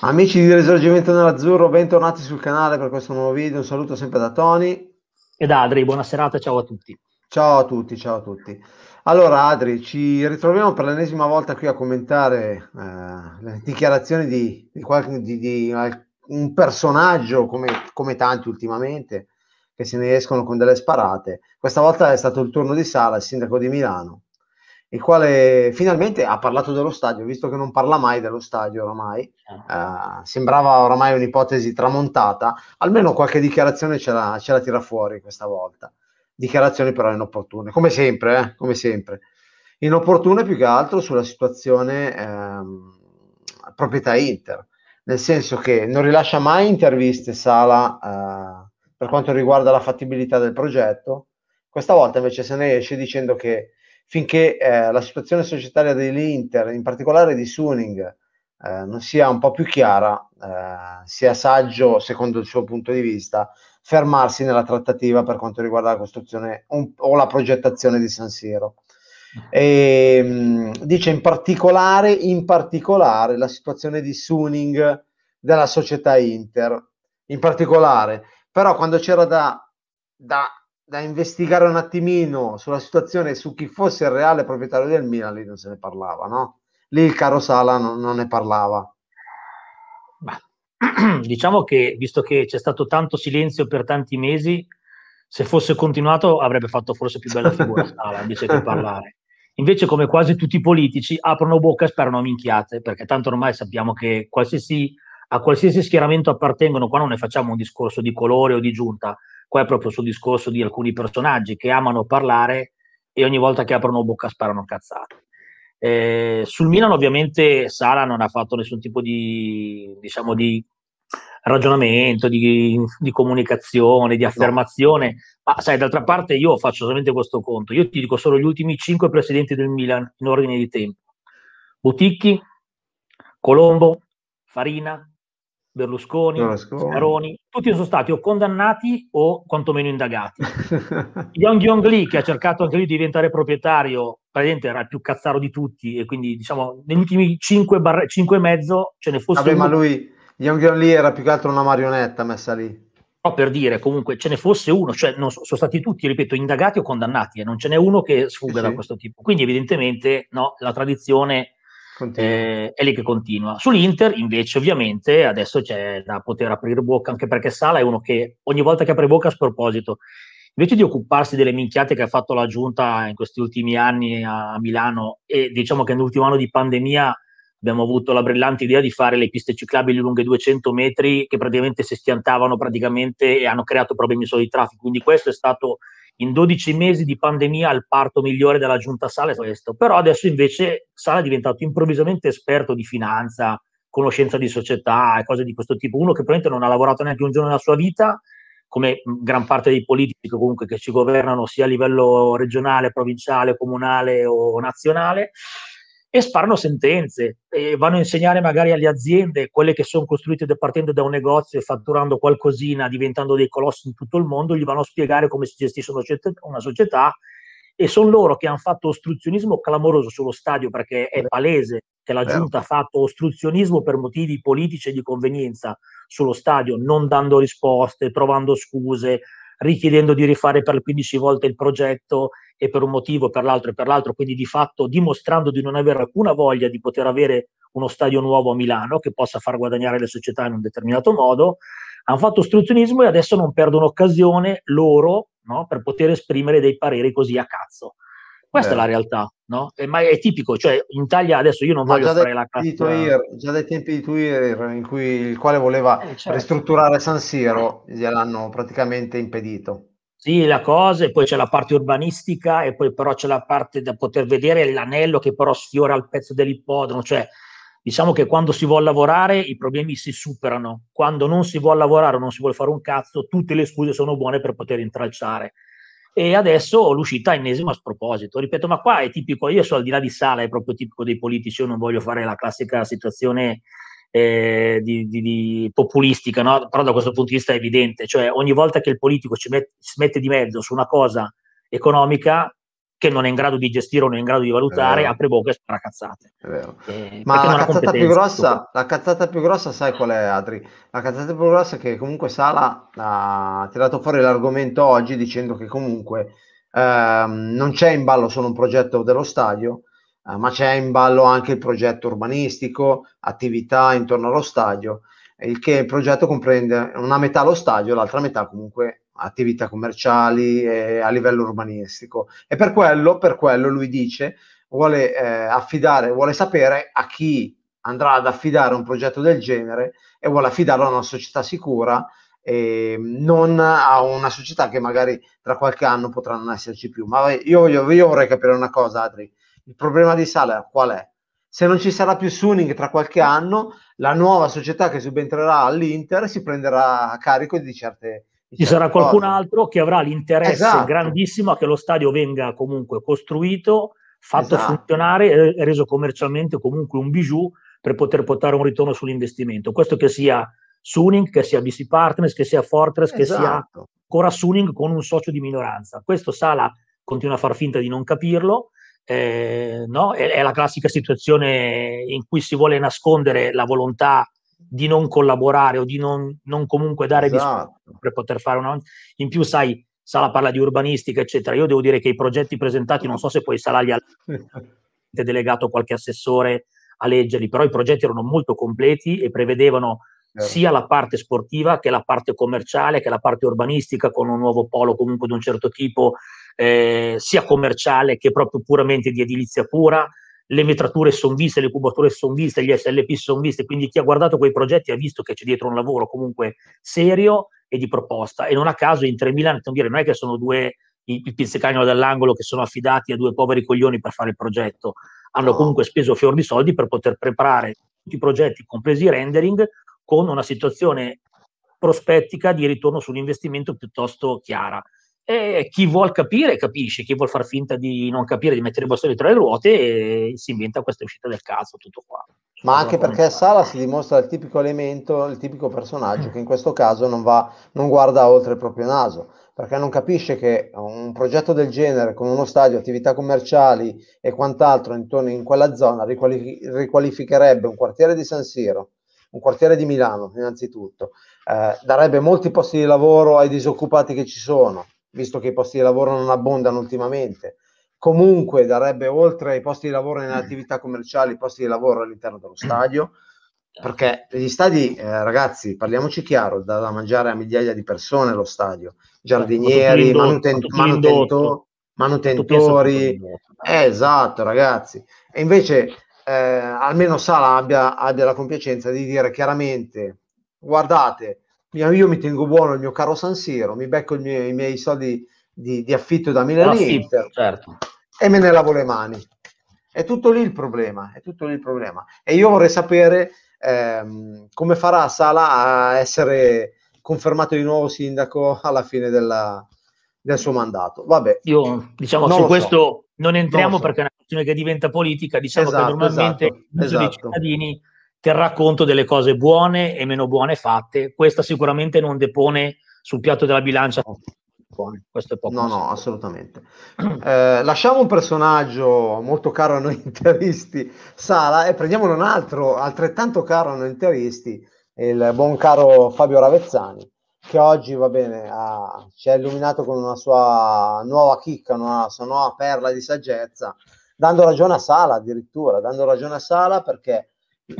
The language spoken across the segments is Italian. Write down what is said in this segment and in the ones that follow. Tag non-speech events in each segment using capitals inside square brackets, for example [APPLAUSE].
Amici di Risorgimento Nell'Azzurro, bentornati sul canale per questo nuovo video. Un saluto sempre da Tony. E da Adri, buona serata, ciao a tutti. Ciao a tutti, ciao a tutti. Allora, Adri, ci ritroviamo per l'ennesima volta qui a commentare eh, le dichiarazioni di, di, qualche, di, di un personaggio come, come, tanti ultimamente che se ne escono con delle sparate. Questa volta è stato il turno di Sala, il sindaco di Milano, il quale finalmente ha parlato dello stadio, visto che non parla mai dello stadio oramai, eh, sembrava oramai un'ipotesi tramontata, almeno qualche dichiarazione ce la, ce la, tira fuori questa volta. Dichiarazioni però inopportune, come sempre, eh, come sempre. Inopportune più che altro sulla situazione ehm, proprietà Inter, nel senso che non rilascia mai interviste Sala eh, per quanto riguarda la fattibilità del progetto, questa volta invece se ne esce dicendo che finché eh, la situazione societaria dell'Inter, in particolare di Suning, eh, non sia un po' più chiara, eh, sia saggio, secondo il suo punto di vista, fermarsi nella trattativa per quanto riguarda la costruzione un, o la progettazione di San Siro. E, mh, mm, dice in particolare, in particolare la situazione di Suning della società Inter, in particolare, però quando c'era da, da da investigare un attimino sulla situazione su chi fosse il reale proprietario del Milan, lì non se ne parlava, no? Lì il caro Sala non, non ne parlava. Beh, [CLEARS THROAT] diciamo che visto che c'è stato tanto silenzio per tanti mesi, se fosse continuato avrebbe fatto forse più bella figura [LAUGHS] Sala invece che parlare. Invece, come quasi tutti i politici, aprono bocca e sperano a minchiate, perché tanto ormai sappiamo che qualsiasi, a qualsiasi schieramento appartengono, qua non ne facciamo un discorso di colore o di giunta, Qua è proprio sul discorso di alcuni personaggi che amano parlare e ogni volta che aprono bocca sparano cazzate. Eh, sul Milan ovviamente Sala non ha fatto nessun tipo di, diciamo, di ragionamento, di, di, comunicazione, di affermazione, ma sai, d'altra parte io faccio solamente questo conto, io ti dico solo gli ultimi cinque presidenti del Milan in ordine di tempo. Buticchi, Colombo, Farina, Berlusconi, Scaroni, tutti sono stati o condannati o quantomeno indagati. [LAUGHS] Young Young Lee, che ha cercato anche lui di diventare proprietario, praticamente era il più cazzaro di tutti, e quindi diciamo negli ultimi 5, bar- 5 e mezzo ce ne fosse Vabbè, uno. ma lui, Young Young Lee era più che altro una marionetta messa lì. Però per dire, comunque, ce ne fosse uno, cioè non so, sono stati tutti, ripeto, indagati o condannati, e non ce n'è uno che sfugga sì, da questo tipo. Quindi evidentemente no, la tradizione eh, è lì che continua. Sull'Inter, invece, ovviamente, adesso c'è da poter aprire bocca, anche perché Sala è uno che ogni volta che apre bocca a sproposito, invece di occuparsi delle minchiate che ha fatto la giunta in questi ultimi anni a Milano, e diciamo che nell'ultimo anno di pandemia abbiamo avuto la brillante idea di fare le piste ciclabili lunghe 200 metri che praticamente si stiantavano praticamente e hanno creato problemi solo di traffico. Quindi questo è stato in 12 mesi di pandemia il parto migliore della giunta Sala è questo, però adesso invece Sala è diventato improvvisamente esperto di finanza, conoscenza di società e cose di questo tipo, uno che probabilmente non ha lavorato neanche un giorno nella sua vita, come gran parte dei politici comunque che ci governano sia a livello regionale, provinciale, comunale o nazionale, e sparano sentenze e vanno a insegnare magari alle aziende, quelle che sono costruite partendo da un negozio e fatturando qualcosina, diventando dei colossi in tutto il mondo, gli vanno a spiegare come si gestisce una società e sono loro che hanno fatto ostruzionismo clamoroso sullo stadio perché è palese che la giunta ha fatto ostruzionismo per motivi politici e di convenienza sullo stadio, non dando risposte, trovando scuse, richiedendo di rifare per 15 volte il progetto e per un motivo, per l'altro e per l'altro, quindi di fatto dimostrando di non avere alcuna voglia di poter avere uno stadio nuovo a Milano che possa far guadagnare le società in un determinato modo, hanno fatto ostruzionismo e adesso non perdono occasione loro no, per poter esprimere dei pareri così a cazzo. Questa Beh. è la realtà, no? E, ma è tipico, cioè in Italia adesso io non ma voglio fare la. Twitter, già dai tempi di Twitter, in cui il quale voleva eh, certo. ristrutturare San Siro, gliel'hanno praticamente impedito. Sì, la cosa, e poi c'è la parte urbanistica, e poi però c'è la parte da poter vedere l'anello che però sfiora il pezzo dell'ippodromo, cioè diciamo che quando si vuole lavorare i problemi si superano, quando non si vuole lavorare o non si vuole fare un cazzo, tutte le scuse sono buone per poter intralciare. E adesso l'uscita ennesima a sproposito. Ripeto, ma qua è tipico, io so al di là di Sala, è proprio tipico dei politici, io non voglio fare la classica situazione eh, di, di, di, populistica, no? però da questo punto di vista è evidente, cioè ogni volta che il politico ci met- si mette di mezzo su una cosa economica, che non è in grado di gestire o non è in grado di valutare, apre bocca e spara cazzate. Eh, Ma la cazzata, più grossa, la cazzata più grossa, sai qual è, Adri? La cazzata più grossa è che comunque Sala ha tirato fuori l'argomento oggi dicendo che comunque ehm, non c'è in ballo solo un progetto dello stadio, eh, ma c'è in ballo anche il progetto urbanistico, attività intorno allo stadio, il che il progetto comprende una metà lo stadio, l'altra metà comunque attività commerciali e a livello urbanistico. E per quello, per quello lui dice, vuole eh, affidare, vuole sapere a chi andrà ad affidare un progetto del genere e vuole affidarlo a una società sicura e non a una società che magari tra qualche anno potrà non esserci più. Ma io, io, io vorrei capire una cosa, Adri. Il problema di Sala qual è? Se non ci sarà più Suning tra qualche anno, la nuova società che subentrerà all'Inter si prenderà a carico di certe ci sarà qualcun altro che avrà l'interesse esatto. grandissimo a che lo stadio venga comunque costruito, fatto esatto. funzionare e reso commercialmente comunque un bijou per poter portare un ritorno sull'investimento. Questo che sia Suning, che sia BC Partners, che sia Fortress, esatto. che sia esatto. ancora Suning con un socio di minoranza. Questo Sala continua a far finta di non capirlo. Eh, no? è, è, la classica situazione in cui si vuole nascondere la volontà di non collaborare o di non, non comunque dare esatto. per poter fare una... In più, sai, Sala parla di urbanistica, eccetera. Io devo dire che i progetti presentati, non so se poi Sala li ha delegato qualche assessore a leggerli, però i progetti erano molto completi e prevedevano certo. sia la parte sportiva che la parte commerciale, che la parte urbanistica con un nuovo polo comunque di un certo tipo, eh, sia commerciale che proprio puramente di edilizia pura, le metrature sono viste, le cubature sono viste, gli SLP sono viste, quindi chi ha guardato quei progetti ha visto che c'è dietro un lavoro comunque serio e di proposta. E non a caso in 3.000 non è che sono due i, i pizzicagnolo dell'angolo che sono affidati a due poveri coglioni per fare il progetto, hanno comunque speso fior di soldi per poter preparare tutti i progetti, compresi i rendering, con una situazione prospettica di ritorno sull'investimento piuttosto chiara. E chi vuol capire capisce, chi vuol far finta di non capire, di mettere i bastoni tra le ruote, si inventa questa uscita del caso, tutto qua. Ma anche perché Sala si dimostra il tipico elemento, il tipico personaggio che in questo caso non, va, non guarda oltre il proprio naso, perché non capisce che un progetto del genere con uno stadio, attività commerciali e quant'altro intorno in quella zona riqualifi- riqualificherebbe un quartiere di San Siro, un quartiere di Milano innanzitutto, eh, darebbe molti posti di lavoro ai disoccupati che ci sono, visto che i posti di lavoro non abbondano ultimamente. Comunque darebbe oltre ai posti di lavoro nelle attività commerciali posti di lavoro all'interno dello stadio, perché gli stadi, eh, ragazzi, parliamoci chiaro, da, da, mangiare a migliaia di persone lo stadio, giardinieri, manuten- manutento- manutentori, eh, esatto ragazzi. E invece eh, almeno Sala abbia, abbia la compiacenza di dire chiaramente, guardate, io mi tengo buono il mio caro San Siro, mi becco mio, i miei soldi di, di affitto da Milan Inter certo. e me ne lavo le mani. È tutto lì il problema, è tutto lì il problema. E io vorrei sapere ehm, come farà Sala a essere confermato di nuovo sindaco alla fine della, del suo mandato. Vabbè, io diciamo su questo so. non entriamo non so. perché è una questione che diventa politica, diciamo esatto, che normalmente esatto, esatto. i cittadini terrà conto delle cose buone e meno buone fatte. Questa sicuramente non depone sul piatto della bilancia. Questo è poco no, no, assolutamente. Eh, lasciamo un personaggio molto caro a noi [LAUGHS] interisti, Sala, e prendiamone un altro altrettanto caro a noi interisti, il buon caro Fabio Ravezzani, che oggi va bene, ha, ci ha illuminato con una sua nuova chicca, una sua nuova perla di saggezza, dando ragione a Sala addirittura, dando ragione a Sala perché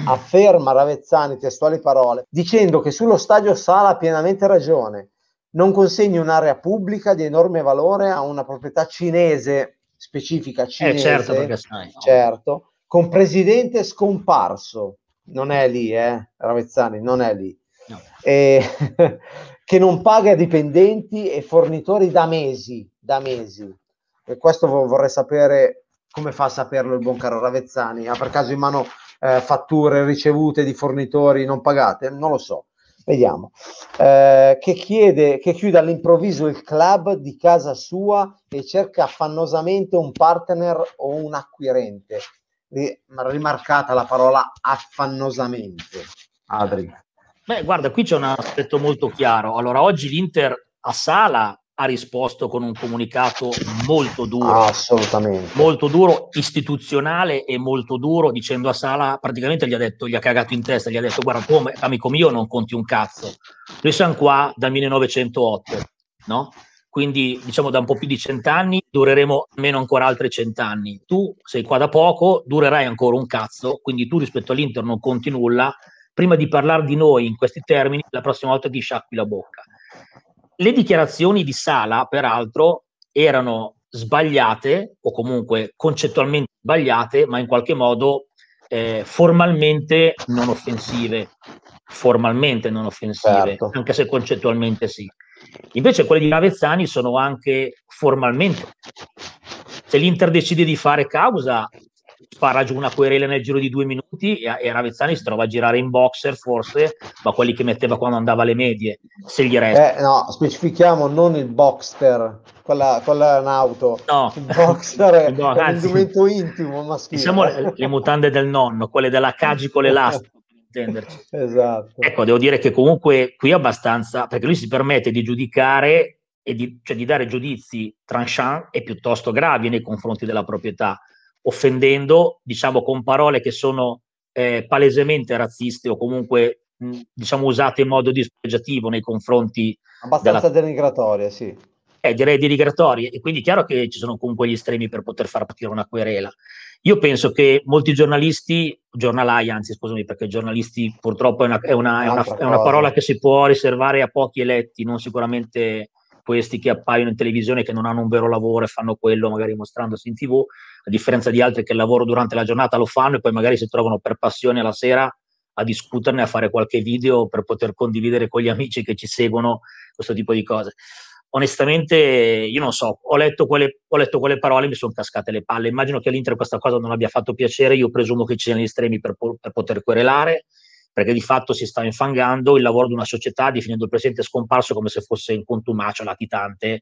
afferma Ravezzani testuali parole, dicendo che sullo stadio Sala ha pienamente ragione, non consegni un'area pubblica di enorme valore a una proprietà cinese, specifica cinese, eh certo, perché sai, certo, con presidente scomparso, non è lì, eh, Ravezzani, non è lì, no. e, [LAUGHS] che non paga dipendenti e fornitori da mesi, da mesi. E questo vorrei sapere come fa a saperlo il buon caro Ravezzani. Ha per caso in mano eh, fatture ricevute di fornitori non pagate? Non lo so. Vediamo. Eh, che chiede, che chiude all'improvviso il club di casa sua e cerca affannosamente un partner o un acquirente. Rimarcata la parola affannosamente. Adri. Beh, guarda, qui c'è un aspetto molto chiaro. Allora, oggi l'Inter a Sala ha risposto con un comunicato molto duro, assolutamente molto duro, istituzionale e molto duro, dicendo a Sala, praticamente gli ha detto, gli ha cagato in testa, gli ha detto guarda tu amico mio non conti un cazzo, noi siamo qua dal 1908, no? Quindi diciamo da un po' più di cent'anni dureremo almeno ancora altri cent'anni. Tu sei qua da poco, durerai ancora un cazzo, quindi tu rispetto all'Inter non conti nulla. Prima di parlare di noi in questi termini, la prossima volta ti sciacqui la bocca. Le dichiarazioni di Sala, peraltro, erano sbagliate o comunque concettualmente sbagliate, ma in qualche modo eh, formalmente non offensive. Formalmente non offensive, certo. anche se concettualmente sì. Invece quelle di Ravezzani sono anche formalmente. Se l'Inter decide di fare causa, spara giù una querela nel giro di due minuti e, e Ravezzani si trova a girare in boxer forse, ma quelli che metteva quando andava alle medie, se gli resta. Eh, no, specifichiamo non il boxster, quella, quella è un'auto. No. Il boxer è, no, è un indumento intimo maschile. Diciamo le, le, mutande del nonno, quelle della Cagi con l'elastico. esatto. Ecco, devo dire che comunque qui è abbastanza, perché lui si permette di giudicare e di, cioè di dare giudizi tranchant e piuttosto gravi nei confronti della proprietà offendendo, diciamo, con parole che sono eh, palesemente razziste o comunque mh, diciamo usate in modo dispregiativo nei confronti abbastanza della... denigratorie, sì. Eh, direi denigratorie e quindi è chiaro che ci sono comunque gli estremi per poter far partire una querela. Io penso che molti giornalisti, giornalai anzi scusami perché giornalisti purtroppo è una, è una, è una, è una parola che si può riservare a pochi eletti, non sicuramente questi che appaiono in televisione che non hanno un vero lavoro e fanno quello magari mostrandosi in tv, a differenza di altri che il lavoro durante la giornata lo fanno e poi magari si trovano per passione alla sera a discuterne, a fare qualche video per poter condividere con gli amici che ci seguono questo tipo di cose. Onestamente, io non so, ho letto quelle, ho letto quelle parole e mi sono cascate le palle. Immagino che all'Inter questa cosa non abbia fatto piacere. Io presumo che ci siano gli estremi per, per poter querelare perché di fatto si sta infangando il lavoro di una società definendo il presidente scomparso come se fosse in contumacio latitante,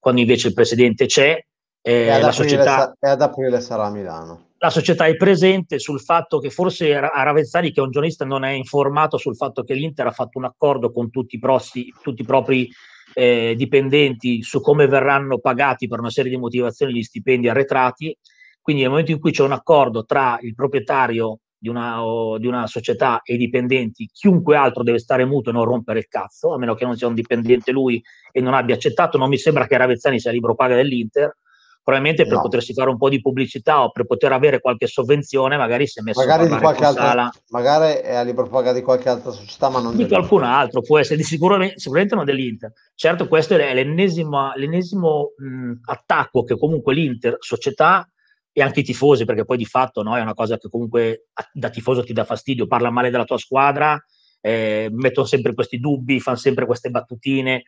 quando invece il presidente c'è. Eh, e, ad la società, e ad aprile sarà a Milano. La società è presente sul fatto che forse a Ravezzani, che è un giornalista, non è informato sul fatto che l'Inter ha fatto un accordo con tutti i, prossi, tutti i propri eh, dipendenti su come verranno pagati per una serie di motivazioni gli stipendi arretrati. Quindi nel momento in cui c'è un accordo tra il proprietario di una, di una, società e i dipendenti, chiunque altro deve stare muto e non rompere il cazzo, a meno che non sia un dipendente lui e non abbia accettato. Non mi sembra che Ravezzani sia libro paga dell'Inter. Probabilmente per no. potersi fare un po' di pubblicità o per poter avere qualche sovvenzione, magari si è messo magari a di qualche altra, Magari è a libro paga di qualche altra società, ma non di qualcun altro, può essere di sicuramente, sicuramente non dell'Inter. Certo, questo è l'ennesimo, l'ennesimo mh, attacco che comunque l'Inter, società, e anche i tifosi, perché poi di fatto no, è una cosa che comunque da tifoso ti dà fastidio, parla male della tua squadra, eh, mettono sempre questi dubbi, fanno sempre queste battutine.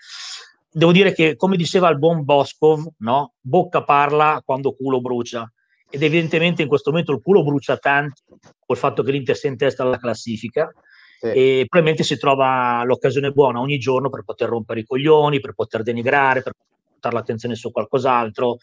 Devo dire che, come diceva il buon Boscov, no? bocca parla quando culo brucia. Ed evidentemente in questo momento il culo brucia tanto col fatto che l'Inter sia in testa alla classifica sì. e probabilmente si trova l'occasione buona ogni giorno per poter rompere i coglioni, per poter denigrare, per portare l'attenzione su qualcos'altro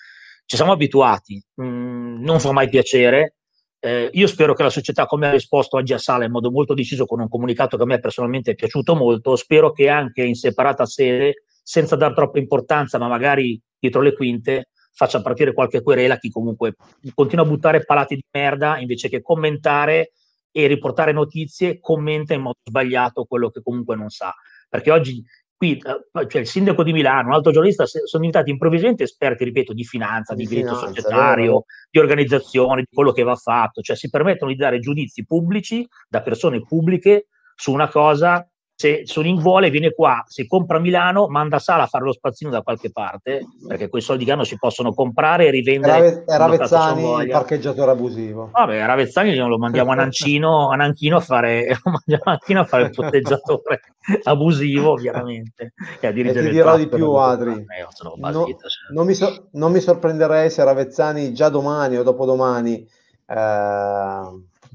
ci siamo abituati, mm, non fa mai piacere. Eh, io spero che la società, come ha risposto oggi a Sala in modo molto deciso con un comunicato che a me personalmente è piaciuto molto, spero che anche in separata sede, senza dar troppa importanza, ma magari dietro le quinte, faccia partire qualche querela chi comunque continua a buttare palati di merda invece che commentare e riportare notizie, commenta in modo sbagliato quello che comunque non sa. Perché oggi qui cioè il sindaco di Milano, un altro giornalista, sono diventati improvvisamente esperti, ripeto, di finanza, di, di diritto finanza, societario, vero. di organizzazione, di quello che va fatto, cioè si permettono di dare giudizi pubblici da persone pubbliche su una cosa se Sonin vuole viene qua, si compra Milano, manda Sala a fare lo spazzino da qualche parte, perché quei soldi che hanno si possono comprare e rivendere. Era Ravezzani il parcheggiatore abusivo. Vabbè, Ravezzani [LAUGHS] lo mandiamo a Nancino, a Nanchino a fare, a, a fare il potteggiatore abusivo, ovviamente. E, e ti dirò di più, Adri. Eh, no, cioè. non, mi so, non, mi sorprenderei se Ravezzani già domani o dopodomani eh,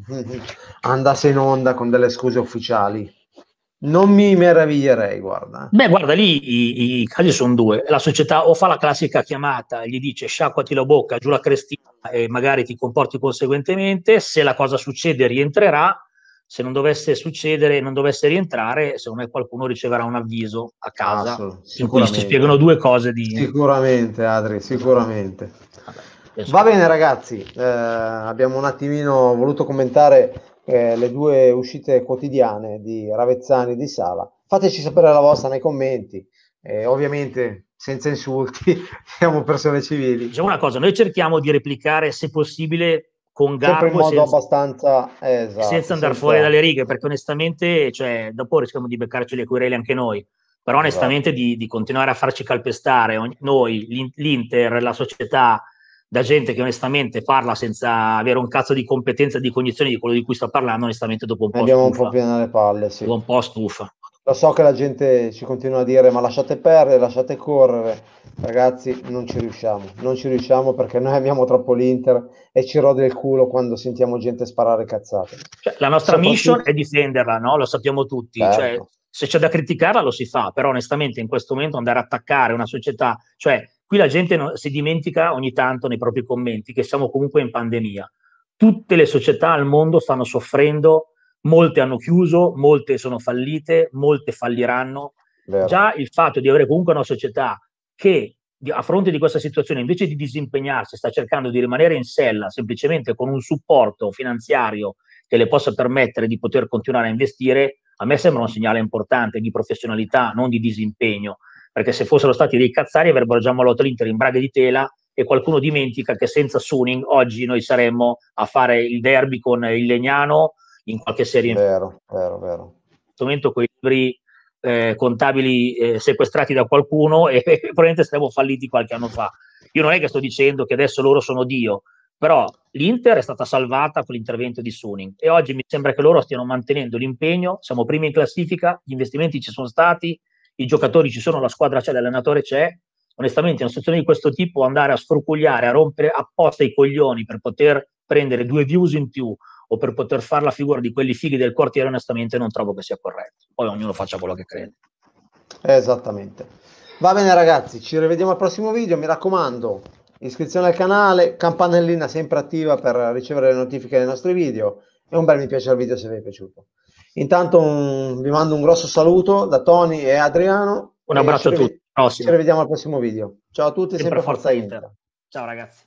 [LAUGHS] andasse in onda con delle scuse ufficiali non mi meraviglierei, guarda. Beh, guarda, lì i, i, casi sono due. La società o fa la classica chiamata, gli dice sciacquati la bocca, giù la crestina e magari ti comporti conseguentemente. Se la cosa succede rientrerà, se non dovesse succedere, non dovesse rientrare, secondo me qualcuno riceverà un avviso a casa in cui si spiegano due cose di... Sicuramente, Adri, sicuramente. Vabbè, Va bene ragazzi, eh, abbiamo un attimino voluto commentare eh, le due uscite quotidiane di Ravezzani e di Sala. Fateci sapere la vostra nei commenti, eh, ovviamente senza insulti, [LAUGHS] siamo persone civili. Diciamo una cosa, noi cerchiamo di replicare se possibile con garbo in modo senza, abbastanza esatto, senza andare senza... fuori dalle righe perché onestamente cioè, dopo rischiamo di beccarci le querele anche noi però esatto. onestamente esatto. di, di, continuare a farci calpestare noi, l'Inter, la società da gente che onestamente parla senza avere un cazzo di competenza di cognizione di quello di cui sta parlando onestamente dopo un po' abbiamo stufa. un po' pieno le palle sì. un po' stufa lo so che la gente ci continua a dire ma lasciate perdere, lasciate correre ragazzi non ci riusciamo non ci riusciamo perché noi amiamo troppo l'Inter e ci rode il culo quando sentiamo gente sparare cazzate cioè, la nostra mission è difenderla no? lo sappiamo tutti certo. cioè, se c'è da criticarla lo si fa però onestamente in questo momento andare a attaccare una società cioè qui la gente no, si dimentica ogni tanto nei propri commenti che siamo comunque in pandemia tutte le società al mondo stanno soffrendo molte hanno chiuso, molte sono fallite, molte falliranno. Vero. Già il fatto di avere comunque una società che a fronte di questa situazione, invece di disimpegnarsi, sta cercando di rimanere in sella semplicemente con un supporto finanziario che le possa permettere di poter continuare a investire, a me sembra un segnale importante di professionalità, non di disimpegno, perché se fossero stati dei cazzari avrebbero già mollato l'Inter in braghe di tela e qualcuno dimentica che senza Suning oggi noi saremmo a fare il derby con il Legnano in qualche serie. Vero, vero, vero. In questo momento quei libri eh, contabili eh, sequestrati da qualcuno e, e [LAUGHS] probabilmente saremmo falliti qualche anno fa. Io non è che sto dicendo che adesso loro sono Dio, però l'Inter è stata salvata con l'intervento di Suning e oggi mi sembra che loro stiano mantenendo l'impegno, siamo primi in classifica, gli investimenti ci sono stati, i giocatori ci sono, la squadra c'è, l'allenatore c'è. Onestamente in una situazione di questo tipo andare a sfrucugliare, a rompere apposta i coglioni per poter prendere due views in più o per poter fare la figura di quelli fighi del quartiere, onestamente non trovo che sia corretto. Poi ognuno faccia quello che crede. Esattamente. Va bene ragazzi, ci rivediamo al prossimo video, mi raccomando, iscrizione al canale, campanellina sempre attiva per ricevere le notifiche dei nostri video e un bel mi piace al video se vi è piaciuto. Intanto un, vi mando un grosso saluto da Tony e Adriano. Un abbraccio a tutti. Prossimo. Ci rivediamo al prossimo video. Ciao a tutti, sempre, sempre Forza Inter. Inter. Ciao ragazzi.